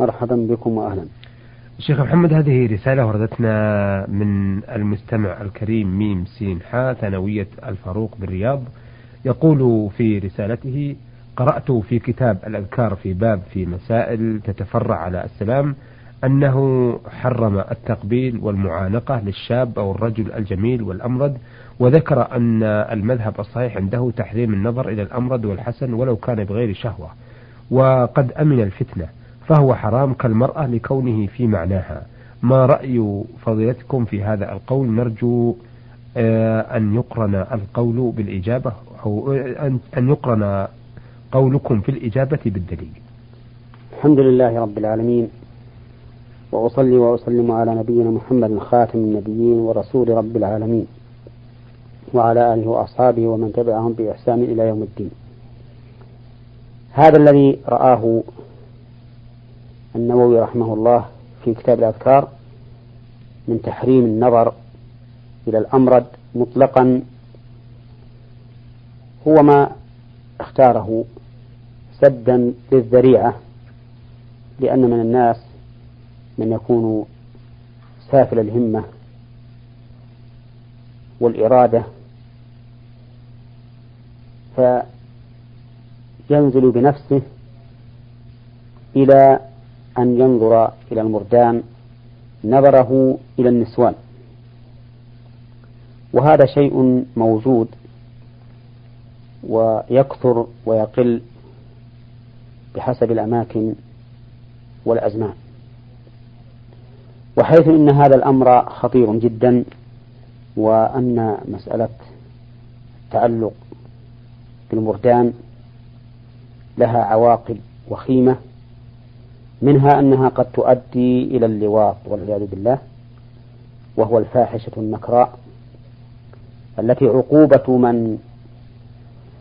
مرحبا بكم وأهلا. شيخ محمد هذه رسالة وردتنا من المستمع الكريم ميم سين حا ثانوية الفاروق بالرياض. يقول في رسالته قرأت في كتاب الأذكار في باب في مسائل تتفرع على السلام أنه حرم التقبيل والمعانقة للشاب أو الرجل الجميل والأمرد وذكر أن المذهب الصحيح عنده تحريم النظر إلى الأمرد والحسن ولو كان بغير شهوة. وقد أمن الفتنة. فهو حرام كالمرأة لكونه في معناها. ما رأي فضيلتكم في هذا القول؟ نرجو آه، أن يقرن القول بالإجابة أو أن يقرن قولكم في الإجابة بالدليل. الحمد لله رب العالمين وأصلي وأسلم على نبينا محمد خاتم النبيين ورسول رب العالمين وعلى آله وأصحابه ومن تبعهم بإحسان إلى يوم الدين. هذا الذي رآه النووي رحمه الله في كتاب الأذكار من تحريم النظر إلى الأمرد مطلقا هو ما اختاره سدا للذريعة لأن من الناس من يكون سافل الهمة والإرادة فينزل بنفسه إلى أن ينظر إلى المردان نظره إلى النسوان. وهذا شيء موجود ويكثر ويقل بحسب الأماكن والأزمان. وحيث إن هذا الأمر خطير جدا وأن مسألة التعلق بالمردان لها عواقب وخيمة منها أنها قد تؤدي إلى اللواط والعياذ بالله وهو الفاحشة النكراء التي عقوبة من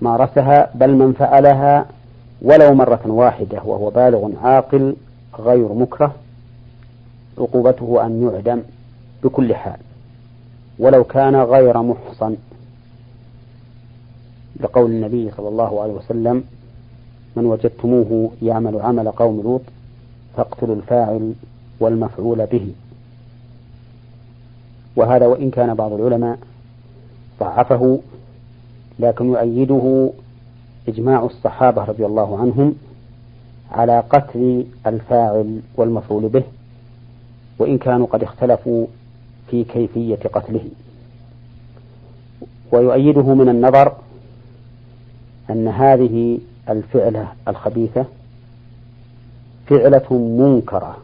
مارسها بل من فعلها ولو مرة واحدة وهو بالغ عاقل غير مكره عقوبته أن يعدم بكل حال. ولو كان غير محصن لقول النبي صلى الله عليه وسلم من وجدتموه يعمل عمل قوم لوط فاقتلوا الفاعل والمفعول به. وهذا وإن كان بعض العلماء ضعفه لكن يؤيده إجماع الصحابة رضي الله عنهم على قتل الفاعل والمفعول به وإن كانوا قد اختلفوا في كيفية قتله. ويؤيده من النظر أن هذه الفعلة الخبيثة فعلة منكرة.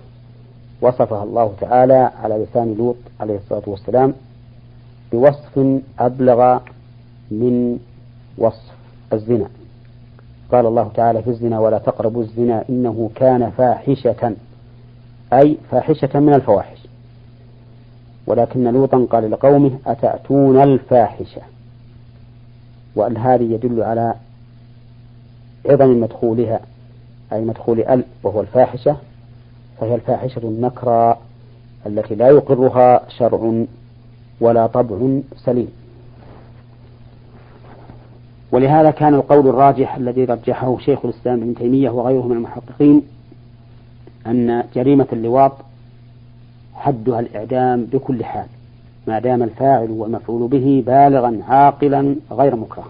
وصفها الله تعالى على لسان لوط عليه الصلاة والسلام بوصف أبلغ من وصف الزنا. قال الله تعالى في الزنا ولا تقربوا الزنا إنه كان فاحشة. أي فاحشة من الفواحش. ولكن لوطا قال لقومه أتأتون الفاحشة؟ وأن هذه يدل على عظم مدخولها أي مدخول ال وهو الفاحشة فهي الفاحشة النكرى التي لا يقرها شرع ولا طبع سليم. ولهذا كان القول الراجح الذي رجحه شيخ الإسلام ابن تيمية وغيره من المحققين أن جريمة اللواط حدها الإعدام بكل حال ما دام الفاعل والمفعول به بالغا عاقلا غير مكره.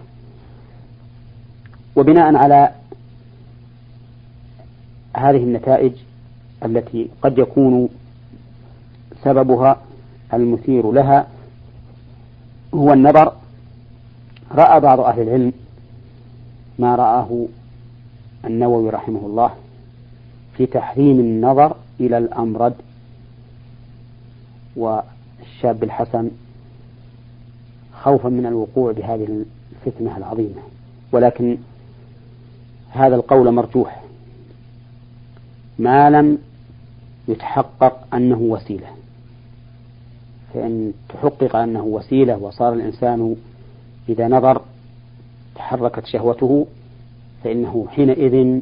وبناء على هذه النتائج التي قد يكون سببها المثير لها هو النظر رأى بعض أهل العلم ما رآه النووي رحمه الله في تحريم النظر إلى الأمرد والشاب الحسن خوفا من الوقوع بهذه الفتنة العظيمة. ولكن هذا القول مرجوح. ما لم يتحقق أنه وسيلة. فإن تحقق أنه وسيلة وصار الإنسان إذا نظر تحركت شهوته فإنه حينئذ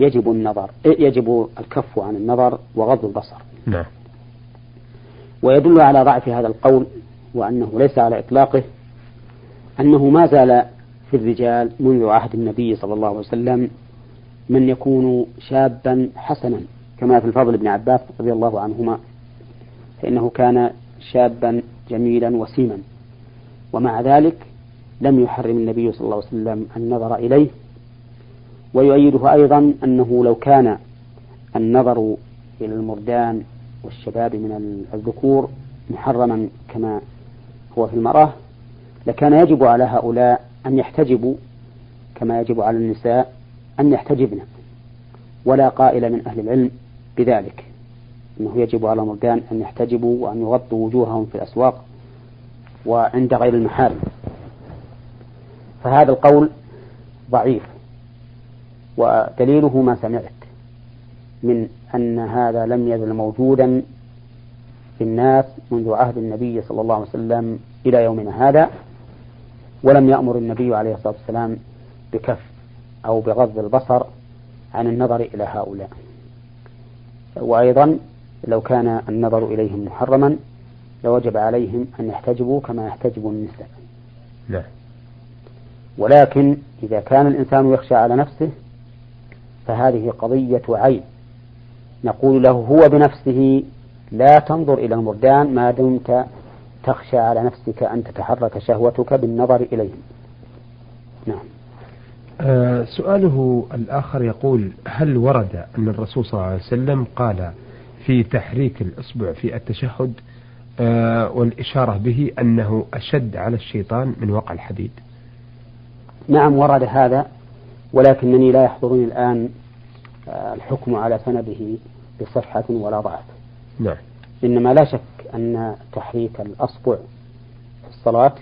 يجب النظر يجب الكف عن النظر وغض البصر. نعم. ويدل على ضعف هذا القول وأنه ليس على إطلاقه أنه ما زال في الرجال منذ عهد النبي صلى الله عليه وسلم من يكون شابا حسنا كما في الفضل بن عباس رضي الله عنهما فإنه كان شابا جميلا وسيما. ومع ذلك لم يحرم النبي صلى الله عليه وسلم النظر إليه. ويؤيده أيضا أنه لو كان النظر إلى المردان والشباب من الذكور محرما كما هو في المرأة لكان يجب على هؤلاء أن يحتجبوا كما يجب على النساء أن يحتجبن ولا قائل من أهل العلم بذلك. أنه يجب على المردان أن يحتجبوا وأن يغطوا وجوههم في الأسواق وعند غير المحارم. فهذا القول ضعيف. ودليله ما سمعت من أن هذا لم يزل موجودا في الناس منذ عهد النبي صلى الله عليه وسلم إلى يومنا هذا ولم يأمر النبي عليه الصلاة والسلام بكف أو بغض البصر عن النظر إلى هؤلاء. وأيضا لو كان النظر إليهم محرما لوجب عليهم أن يحتجبوا كما يحتجب النساء. نعم ولكن إذا كان الإنسان يخشى على نفسه فهذه قضية عين نقول له هو بنفسه لا تنظر إلى المردان ما دمت تخشى على نفسك أن تتحرك شهوتك بالنظر إليهم. آه سؤاله الآخر يقول هل ورد أن الرسول صلى الله عليه وسلم قال في تحريك الإصبع في التشهد؟ آه والإشارة به أنه أشد على الشيطان من وقع الحديد. نعم ورد هذا ولكنني لا يحضرني الآن آه، الحكم على سنده بصحة ولا ضعف. نعم. إنما لا شك أن تحريك الأصبع في الصلاة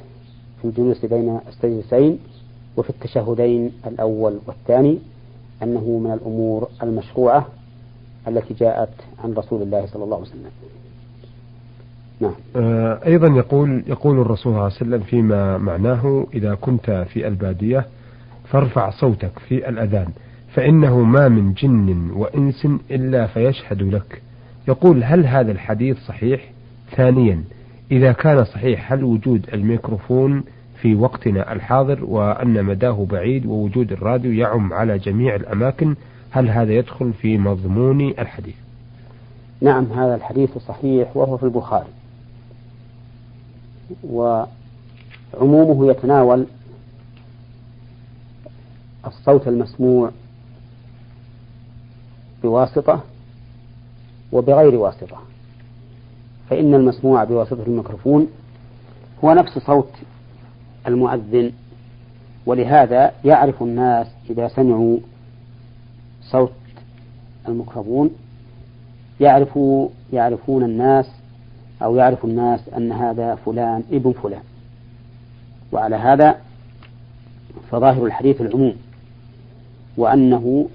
في الجلوس بين السجدتين وفي التشهدين الأول والثاني أنه من الأمور المشروعة التي جاءت عن رسول الله صلى الله عليه وسلم. نعم. آه أيضا يقول يقول الرسول صلى الله عليه وسلم فيما معناه إذا كنت في البادية فارفع صوتك في الأذان فإنه ما من جن وإنس إلا فيشهد لك. يقول هل هذا الحديث صحيح؟ ثانيا إذا كان صحيح هل وجود الميكروفون في وقتنا الحاضر وأن مداه بعيد ووجود الراديو يعم على جميع الأماكن. هل هذا يدخل في مضمون الحديث؟ نعم هذا الحديث صحيح وهو في البخاري. وعمومه يتناول الصوت المسموع بواسطة وبغير واسطة. فإن المسموع بواسطة الميكروفون هو نفس صوت المؤذن. ولهذا يعرف الناس إذا سمعوا صوت الميكروفون يعرف يعرفون الناس أو يعرف الناس أن هذا فلان ابن فلان. وعلى هذا فظاهر الحديث العموم وأنه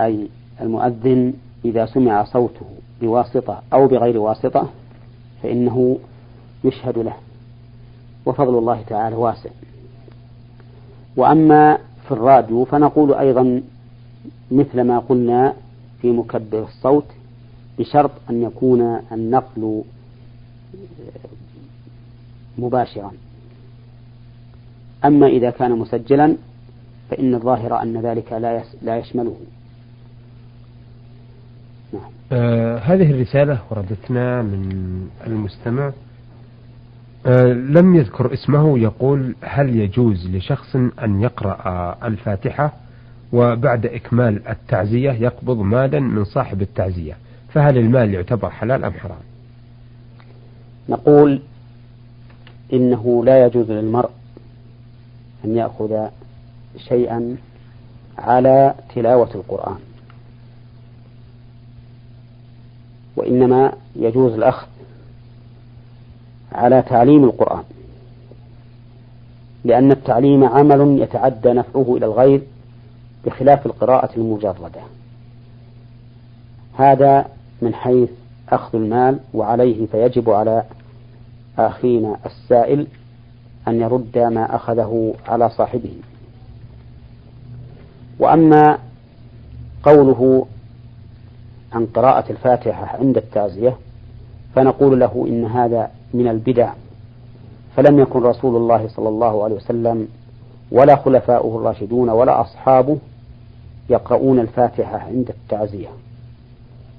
أي المؤذن إذا سمع صوته بواسطة أو بغير واسطة فإنه يشهد له. وفضل الله تعالى واسع. وأما في الراديو فنقول أيضا مثل ما قلنا في مكبر الصوت بشرط أن يكون النقل مباشرا. أما إذا كان مسجلا فإن الظاهر أن ذلك لا لا يشمله. نعم. آه هذه الرسالة وردتنا من المستمع لم يذكر اسمه يقول هل يجوز لشخص أن يقرأ الفاتحة وبعد إكمال التعزية يقبض مالا من صاحب التعزية؟ فهل المال يعتبر حلال أم حرام؟ نقول إنه لا يجوز للمرء أن يأخذ شيئا على تلاوة القرآن وإنما يجوز الأخذ على تعليم القرآن. لأن التعليم عمل يتعدى نفعه إلى الغير بخلاف القراءة المجردة. هذا من حيث أخذ المال وعليه فيجب على أخينا السائل أن يرد ما أخذه على صاحبه. وأما قوله عن قراءة الفاتحة عند التعزية فنقول له إن هذا من البدع. فلم يكن رسول الله صلى الله عليه وسلم ولا خلفاؤه الراشدون ولا أصحابه يقرؤون الفاتحة عند التعزية.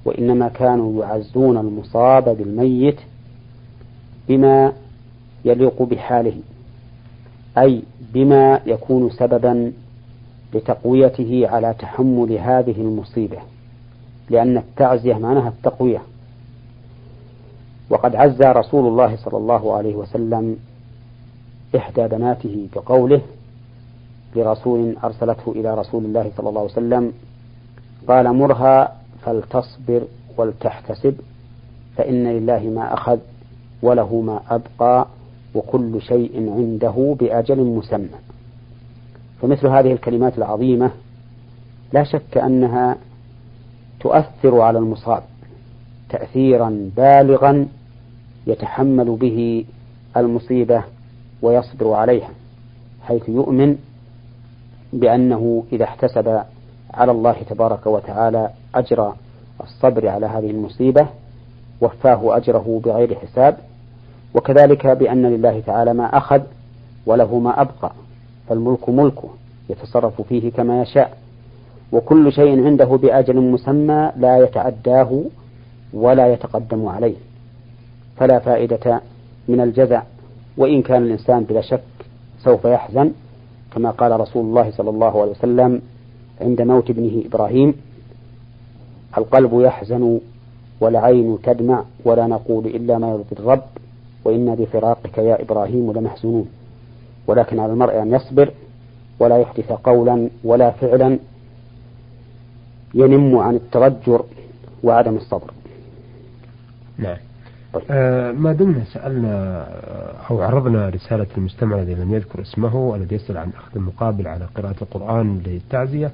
وإنما كانوا يعزون المصاب بالميت بما يليق بحاله أي بما يكون سببا لتقويته على تحمل هذه المصيبة لأن التعزية معناها التقوية. وقد عزى رسول الله صلى الله عليه وسلم إحدى بناته بقوله لرسول أرسلته إلى رسول الله صلى الله عليه وسلم قال مرها فلتصبر ولتحتسب فإن لله ما أخذ وله ما أبقى وكل شيء عنده بأجل مسمى. فمثل هذه الكلمات العظيمة لا شك أنها تؤثر على المصاب. تأثيرا بالغا يتحمل به المصيبة ويصبر عليها حيث يؤمن بأنه إذا احتسب على الله تبارك وتعالى أجر الصبر على هذه المصيبة وفاه أجره بغير حساب وكذلك بأن لله تعالى ما أخذ وله ما أبقى فالملك ملكه يتصرف فيه كما يشاء وكل شيء عنده بأجل مسمى لا يتعداه ولا يتقدم عليه. فلا فائدة من الجزع وإن كان الإنسان بلا شك سوف يحزن كما قال رسول الله صلى الله عليه وسلم عند موت ابنه إبراهيم القلب يحزن والعين تدمع ولا نقول إلا ما يرضي الرب وإنا بفراقك يا إبراهيم لمحزونون. ولكن على المرء أن يصبر ولا يحدث قولا ولا فعلا ينم عن الترجر وعدم الصبر. نعم. طيب. آه ما دمنا سألنا أو عرضنا رسالة المستمع الذي لم يذكر اسمه الذي يسأل عن أخذ المقابل على قراءة القرآن للتعزية.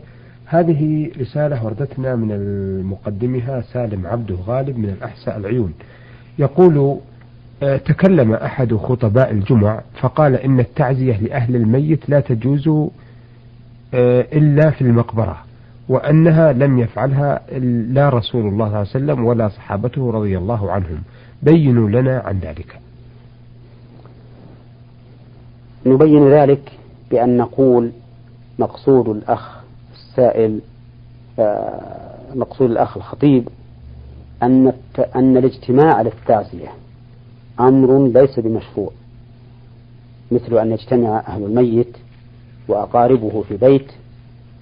هذه رسالة وردتنا من المقدمها سالم عبده غالب من الأحساء العيون. يقول آه، تكلم أحد خطباء الجمع فقال إن التعزية لأهل الميت لا تجوز آه، إلا في المقبرة. وأنها لم يفعلها لا رسول الله صلى الله عليه وسلم ولا صحابته رضي الله عنهم. بينوا لنا عن ذلك. نبين ذلك بأن نقول مقصود الأخ السائل آه، مقصود الأخ الخطيب أن أن الاجتماع للتعزية أمر ليس بمشروع مثل أن يجتمع أهل الميت وأقاربه في بيت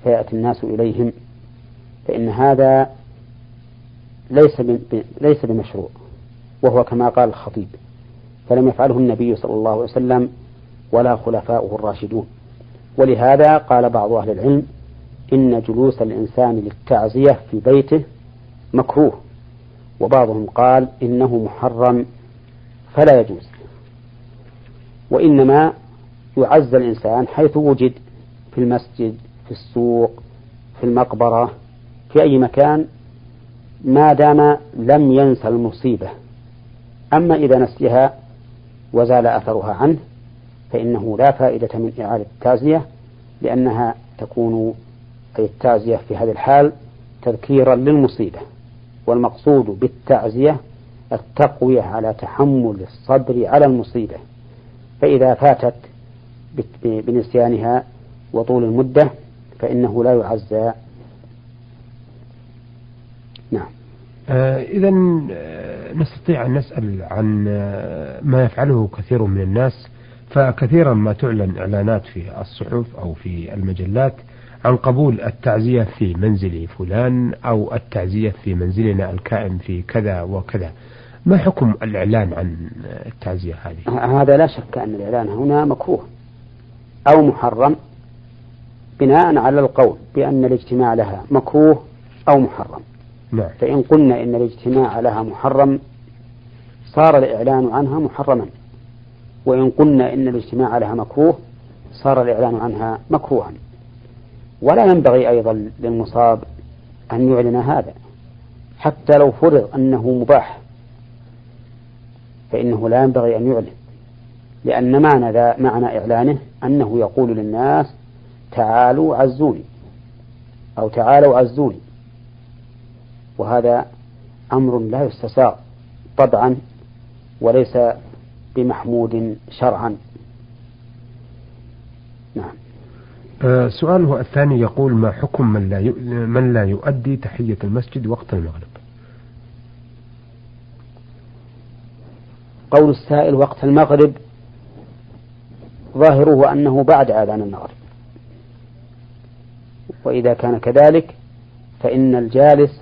فيأتي الناس إليهم فإن هذا ليس ليس بمشروع وهو كما قال الخطيب فلم يفعله النبي صلى الله عليه وسلم ولا خلفاؤه الراشدون. ولهذا قال بعض أهل العلم إن جلوس الإنسان للتعزية في بيته مكروه وبعضهم قال إنه محرم فلا يجوز. وإنما يعز الإنسان حيث وجد في المسجد في السوق في المقبرة في أي مكان ما دام لم ينسى المصيبة. أما إذا نسيها وزال أثرها عنه فإنه لا فائدة من إعادة التعزية لأنها تكون أي التعزية في هذه الحال تذكيرا للمصيبة. والمقصود بالتعزية التقوية على تحمل الصبر على المصيبة. فإذا فاتت بنسيانها وطول المدة فإنه لا يعزى. نعم. آه إذا آه، نستطيع أن نسأل عن آه، ما يفعله كثير من الناس فكثيرا ما تعلن إعلانات في الصحف أو في المجلات عن قبول التعزية في منزل فلان أو التعزية في منزلنا الكائن في كذا وكذا. ما حكم الإعلان عن التعزية هذه؟ هذا لا شك أن الإعلان هنا مكروه أو محرم. بناء على القول بأن الاجتماع لها مكروه أو محرم. نعم. فإن قلنا إن الاجتماع لها محرم صار الإعلان عنها محرما. وإن قلنا إن الاجتماع لها مكروه صار الإعلان عنها مكروها. ولا ينبغي أيضا للمصاب أن يعلن هذا حتى لو فرض أنه مباح. فإنه لا ينبغي أن يعلن لأن معنى ذا معنى إعلانه أنه يقول للناس تعالوا عزوني أو تعالوا عزوني. وهذا أمر لا يستساغ طبعا وليس بمحمود شرعا. نعم. آه، سؤاله الثاني يقول ما حكم من لا من لا يؤدي تحية المسجد وقت المغرب؟ قول السائل وقت المغرب ظاهره أنه بعد آذان المغرب. وإذا كان كذلك فإن الجالس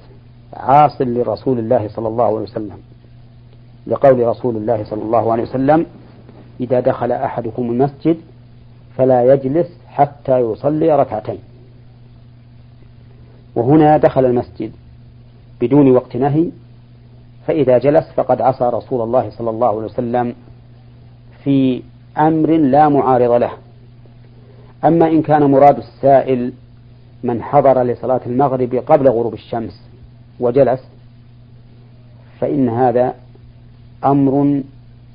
عاص لرسول الله صلى الله عليه وسلم. لقول رسول الله صلى الله عليه وسلم إذا دخل أحدكم المسجد فلا يجلس حتى يصلي ركعتين. وهنا دخل المسجد بدون وقت نهي فإذا جلس فقد عصى رسول الله صلى الله عليه وسلم في أمر لا معارض له. أما إن كان مراد السائل من حضر لصلاة المغرب قبل غروب الشمس وجلس فإن هذا أمر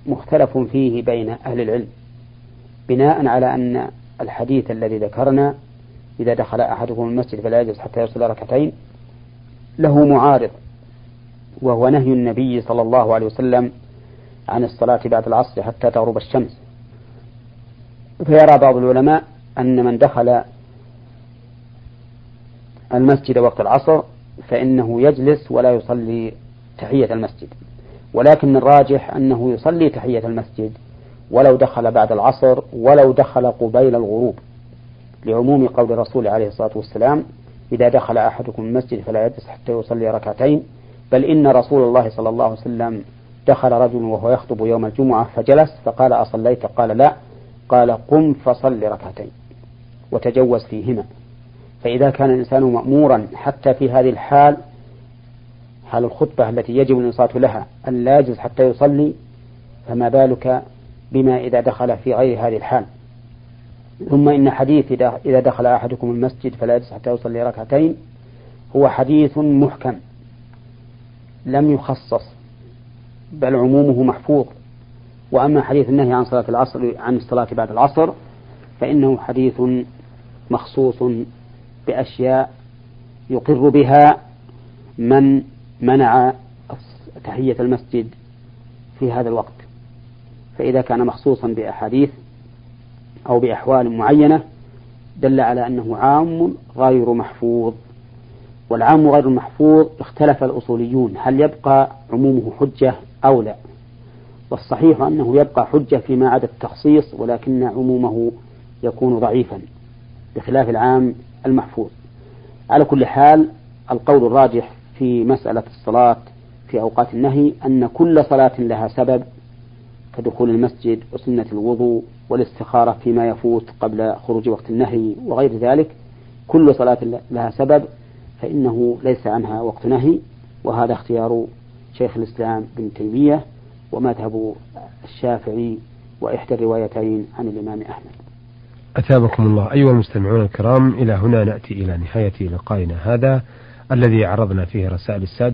مختلف فيه بين أهل العلم بناء على أن الحديث الذي ذكرنا إذا دخل أحدكم المسجد فلا يجلس حتى يصلي ركعتين له معارض وهو نهي النبي صلى الله عليه وسلم عن الصلاة بعد العصر حتى تغرب الشمس. فيرى بعض العلماء أن من دخل المسجد وقت العصر فإنه يجلس ولا يصلي تحية المسجد. ولكن الراجح أنه يصلي تحية المسجد ولو دخل بعد العصر ولو دخل قبيل الغروب لعموم قول الرسول عليه الصلاة والسلام إذا دخل أحدكم المسجد فلا يجلس حتى يصلي ركعتين بل إن رسول الله صلى الله عليه وسلم دخل رجل وهو يخطب يوم الجمعة فجلس فقال أصليت؟ قال لا. قال قم فصل ركعتين. وتجوز فيهما. فإذا كان الإنسان مأمورا حتى في هذه الحال حال الخطبة التي يجب الإنصات لها أن لا يجلس حتى يصلي فما بالك بما إذا دخل في غير هذه الحال؟ ثم إن حديث إذا دخل أحدكم المسجد فلا يجلس حتى يصلي ركعتين هو حديث محكم لم يخصص بل عمومه محفوظ. وأما حديث النهي عن صلاة العصر عن الصلاة بعد العصر فإنه حديث مخصوص بأشياء يقر بها من منع تحية المسجد في هذا الوقت. فإذا كان مخصوصا بأحاديث أو بأحوال معينة دل على أنه عام غير محفوظ. والعام غير المحفوظ اختلف الأصوليون هل يبقى عمومه حجة أو لا. والصحيح أنه يبقى حجة فيما عدا التخصيص ولكن عمومه يكون ضعيفا. بخلاف العام المحفوظ. على كل حال القول الراجح في مسألة الصلاة في أوقات النهي أن كل صلاة لها سبب كدخول المسجد وسنة الوضوء والاستخارة فيما يفوت قبل خروج وقت النهي وغير ذلك كل صلاة لها سبب فإنه ليس عنها وقت نهي وهذا اختيار شيخ الإسلام بن تيمية ومذهب الشافعي وإحدى الروايتين عن الإمام أحمد. أثابكم الله. أيها المستمعون الكرام إلى هنا نأتي إلى نهاية لقائنا هذا الذي عرضنا فيه رسائل السادة.